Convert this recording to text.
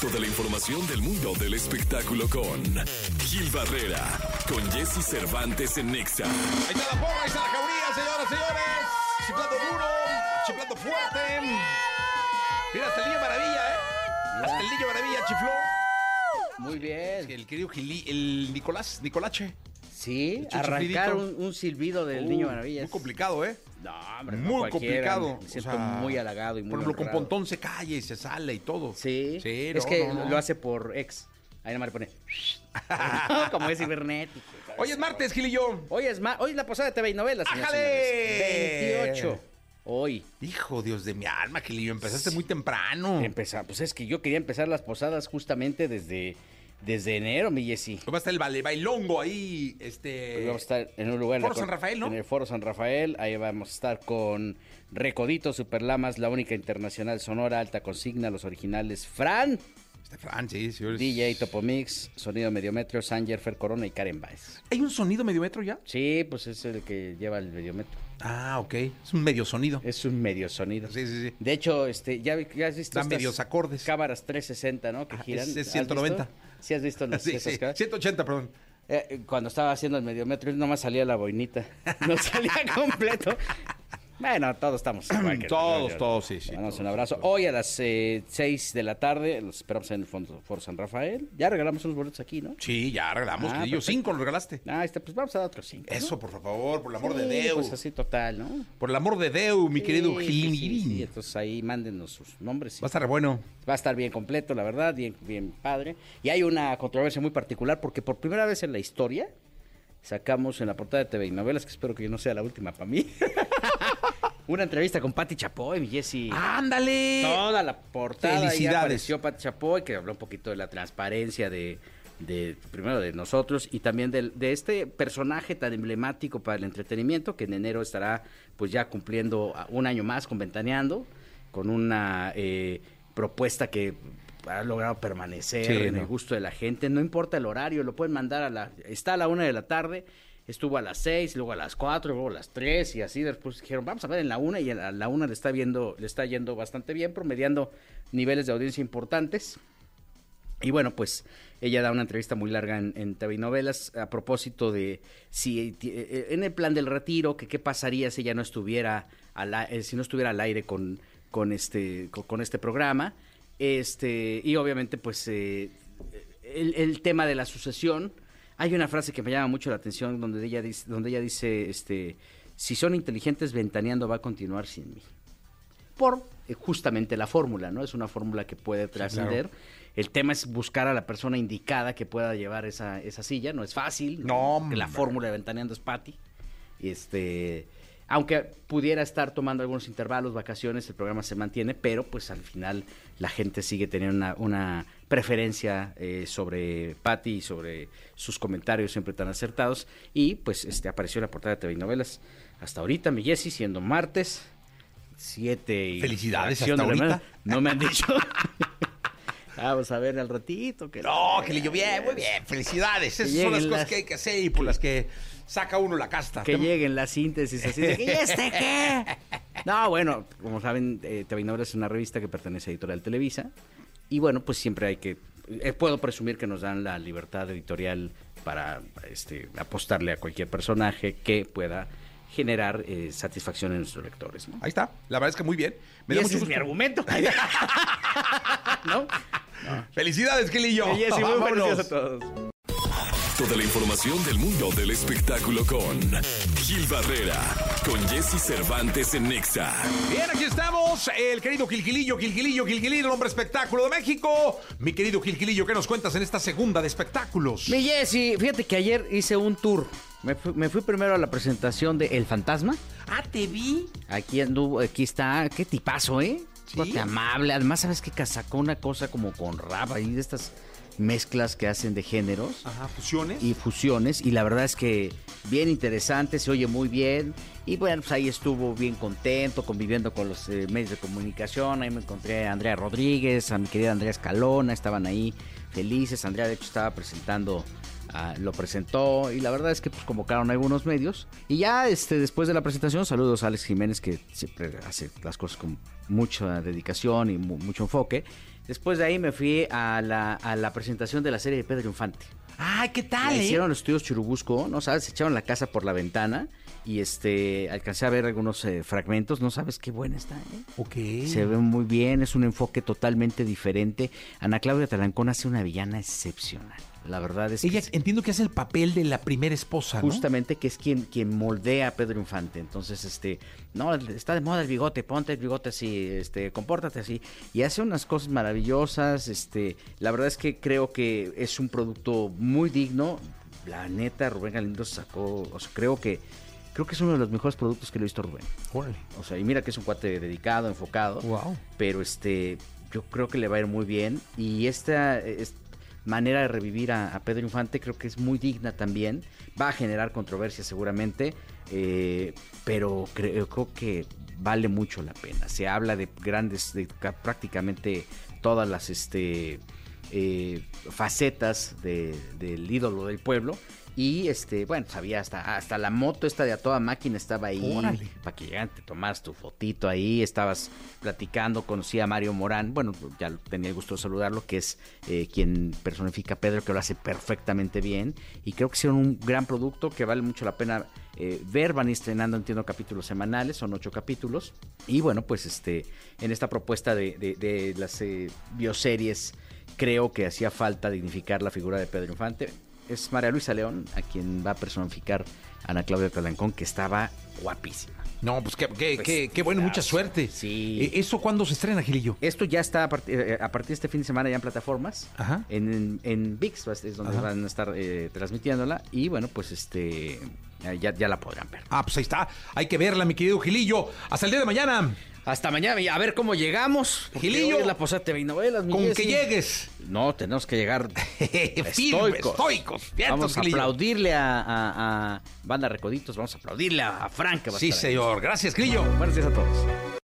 Toda la información del mundo del espectáculo con Gil Barrera, con Jesse Cervantes en Nexa. Ahí está la porra, ahí está la jauría, señoras, señores. Chiflando duro, chiflando fuerte. Mira, hasta el niño maravilla, ¿eh? Hasta el niño maravilla chifló. Muy bien. El querido Gili, el Nicolás, Nicolache. Sí, arrancar un silbido del Uh, niño maravilla. Muy complicado, ¿eh? No, hombre, no Muy cualquiera. complicado. Me siento o sea, muy halagado y muy Por ejemplo, con. Pontón se calla y se sale y todo. Sí, Sí, es no, que no, no. lo hace por ex. Ahí nomás le pone. Como es cibernético. Hoy es martes, Gilillo. Hoy es, ma- hoy es la posada de TV y novelas. y ¡Ájale! señores. 28. Hoy. Hijo Dios de mi alma, Gilillo. Empezaste muy temprano. Empezar, pues es que yo quería empezar las posadas justamente desde, desde enero, mi Jessy. Va a estar el baile, bailongo ahí, este... Hoy vamos a estar en un lugar. Foro San Rafael, ¿no? En el Foro San Rafael. Ahí vamos a estar con Recodito, Superlamas, la única internacional sonora, alta consigna, los originales. Fran, Este Fran, sí, señores. DJ Topomix, Sonido Mediometro, Sanger, Fer Corona y Karen Baez. ¿Hay un sonido medio metro ya? Sí, pues es el que lleva el mediometro. Ah, ok. Es un medio sonido. Es un medio sonido. Sí, sí, sí. De hecho, este, ya, ya has visto Dan medios acordes. cámaras 360, ¿no? Que Ah, giran. es- es ¿Has 190. Sí, has visto las, Sí, esas sí. cámaras? 180, perdón. Eh, cuando estaba haciendo el mediometro, nomás salía la boinita. No salía completo. Bueno, todos estamos igual que Todos, yo- todos, sí, sí, mandamos un abrazo. Hoy a las 6 de la tarde, los esperamos en el Fondo Foro San Rafael. Ya regalamos unos boletos aquí, ¿no? Sí, ya arreglamos, Ah, perfecto. Cinco los regalaste. Ah, este, pues vamos a dar otros 5. Eso, por favor, por el amor de Dios. Pues así total, ¿no? Por el amor de Dios, mi querido Gilín. sí, sí, entonces ahí mándenos sus nombres. Va a estar bueno. Va a estar bien completo, la verdad, bien, bien padre. Y hay una controversia muy particular porque por primera vez en la historia sacamos en la portada de TV y novelas, que espero que no sea la última para mí, una entrevista con Patti Chapoy, mi Jessy. ¡Ándale! Toda la portada Felicidades. apareció Patti Chapoy, que habló un poquito de la transparencia de, de primero de nosotros y también de, este personaje tan emblemático para el entretenimiento que en enero estará pues ya cumpliendo un año más con Ventaneando, con una eh, propuesta que ha logrado permanecer Sí, en no. el gusto de la gente, no importa el horario, lo pueden mandar a la, está a la una de la tarde, estuvo a las seis, luego a las cuatro, luego a las tres y así después dijeron, vamos a ver en la una y a la una le está viendo, le está yendo bastante bien, promediando niveles de audiencia importantes. Y bueno, pues ella da una entrevista muy larga en, en Novelas a propósito de si ti- eh, en el plan del retiro, que qué pasaría si ella no estuviera al, eh, si no estuviera al aire con, con este con, este programa. Este, y obviamente, pues eh, el tema de la sucesión. Hay una frase que me llama mucho la atención donde ella dice, donde ella dice, este, si son inteligentes, ventaneando va a continuar sin mí por eh, justamente la fórmula, ¿no? Es una fórmula que puede trascender. El tema es buscar a la persona indicada que pueda llevar esa, esa silla. No es fácil. No, Porque la fórmula de Ventaneando es Patty. Este, aunque pudiera estar tomando algunos intervalos, vacaciones, el programa se mantiene, pero pues al final la gente sigue teniendo una, una preferencia eh, sobre Patty y sobre sus comentarios siempre tan acertados. Y pues este apareció en la portada de TV y Novelas hasta ahorita, mi Jessy, siendo martes. 7 y Felicidades, hasta ahorita. No me han dicho. Vamos a ver al ratito. Que No, Gilillo, bien, muy bien. Felicidades. Esas Que son las cosas las- que hay que hacer y por las que saca uno la casta. Que Te- lleguen las síntesis así de que, ¿y este qué? No, bueno, como saben, eh, es una revista que pertenece a Editorial Televisa. Y bueno, pues siempre hay que. eh, puedo presumir que nos dan la libertad editorial para este, apostarle a cualquier personaje que pueda generar eh, satisfacción en nuestros lectores. ¿no? Ahí está. La verdad es que muy bien. Me Y da ese mucho es mi gusto. argumento. ¿No? Felicidades, Gilillo. Sí, muy buenos días Vámonos. a todos. Toda la información del mundo del espectáculo con Gil Barrera, con Jesse Cervantes en Nexa. Bien, aquí estamos. El querido Gilgilillo, Gilgilillo, Gilgilillo, el hombre espectáculo de México. Mi querido Gilgilillo, ¿qué nos cuentas en esta segunda de espectáculos? Mi Jessy, fíjate que ayer hice un tour. Me fui, me fui primero a la presentación de El Fantasma. Ah, te vi. Aquí anduvo, aquí está. Qué tipazo, ¿eh? Sí. Amable. Además, ¿sabes qué? Que Sacó una cosa como con rap ahí de estas mezclas que hacen de géneros Ajá, fusiones. y fusiones. Y la verdad es que bien interesante, se oye muy bien. Y bueno, pues ahí estuvo bien contento, conviviendo con los eh, medios de comunicación. Ahí me encontré a Andrea Rodríguez, a mi querida Andrea Escalona, estaban ahí felices. Andrea, de hecho, estaba presentando, ah, lo presentó. Y la verdad es que pues convocaron a algunos medios. Y ya este, después de la presentación, saludos a Alex Jiménez, que siempre hace las cosas con mucha dedicación y mu- mucho enfoque. Después de ahí me fui a la, a la presentación de la serie de Pedro Infante. Ay, ¿qué La tal, eh? hicieron los estudios Churubusco, ¿no sabes? Se echaron la casa por la ventana y este alcancé a ver algunos eh, fragmentos. No sabes qué buena está, ¿eh? Ok. Se ve muy bien, es un enfoque totalmente diferente. Ana Claudia Talancón hace una villana excepcional. La verdad es que Ella entiendo que hace el papel de la primera esposa, ¿no? justamente que es quien quien moldea a Pedro Infante. Entonces, este, no, está de moda el bigote, ponte el bigote así, este, compórtate así y hace unas cosas maravillosas, este, la verdad es que creo que es un producto muy digno. La neta Rubén Galindo sacó, o sea, creo que creo que es uno de los mejores productos que le he visto a Rubén. Órale. O sea, y mira que es un cuate dedicado, enfocado. Wow. Pero este, yo creo que le va a ir muy bien. Y esta es- manera de revivir a, a Pedro Infante creo que es muy digna también. Va a generar controversia seguramente. eh, pero creo, creo que vale mucho la pena. Se habla de grandes, de ca- prácticamente todas las este, eh, facetas de- del ídolo del pueblo. Y este, bueno, sabía hasta, hasta la moto esta de a toda máquina estaba ahí. Órale. Para que llegaran, te tu fotito ahí, estabas platicando, conocí a Mario Morán, bueno, ya tenía el gusto de saludarlo, que es eh, quien personifica a Pedro, que lo hace perfectamente bien. Y creo que hicieron un gran producto que vale mucho la pena eh, ver. Van estrenando, entiendo, capítulos semanales, son ocho capítulos. Y bueno, pues este, en esta propuesta de, de- de las eh, bioseries, creo que hacía falta dignificar la figura de Pedro Infante. Es María Luisa León a quien va a personificar Ana Claudia Talancón, que estaba guapísima. No, pues qué, qué, Pues, qué, qué bueno, mucha suerte. Sí. Eh, ¿Eso cuándo se estrena, Gilillo? Esto ya está a, partir- eh, a partir de este fin de semana ya en plataformas. Ajá. En, en, en VIX es donde Ajá. van a estar eh, transmitiéndola. Y bueno, pues este ya, ya la podrán ver. Ah, pues ahí está. Hay que verla, mi querido Gilillo. Hasta el día de mañana. Hasta mañana, a ver cómo llegamos. Gilillo. hoy es la posada TV novelas, mi Con que llegues. No, tenemos que llegar estoicos. estoicos. Vamos a aplaudirle a, a- a Banda Recoditos, vamos a aplaudirle a, a Frank. que va a Sí, ahí. señor. Gracias. Buenos días a todos.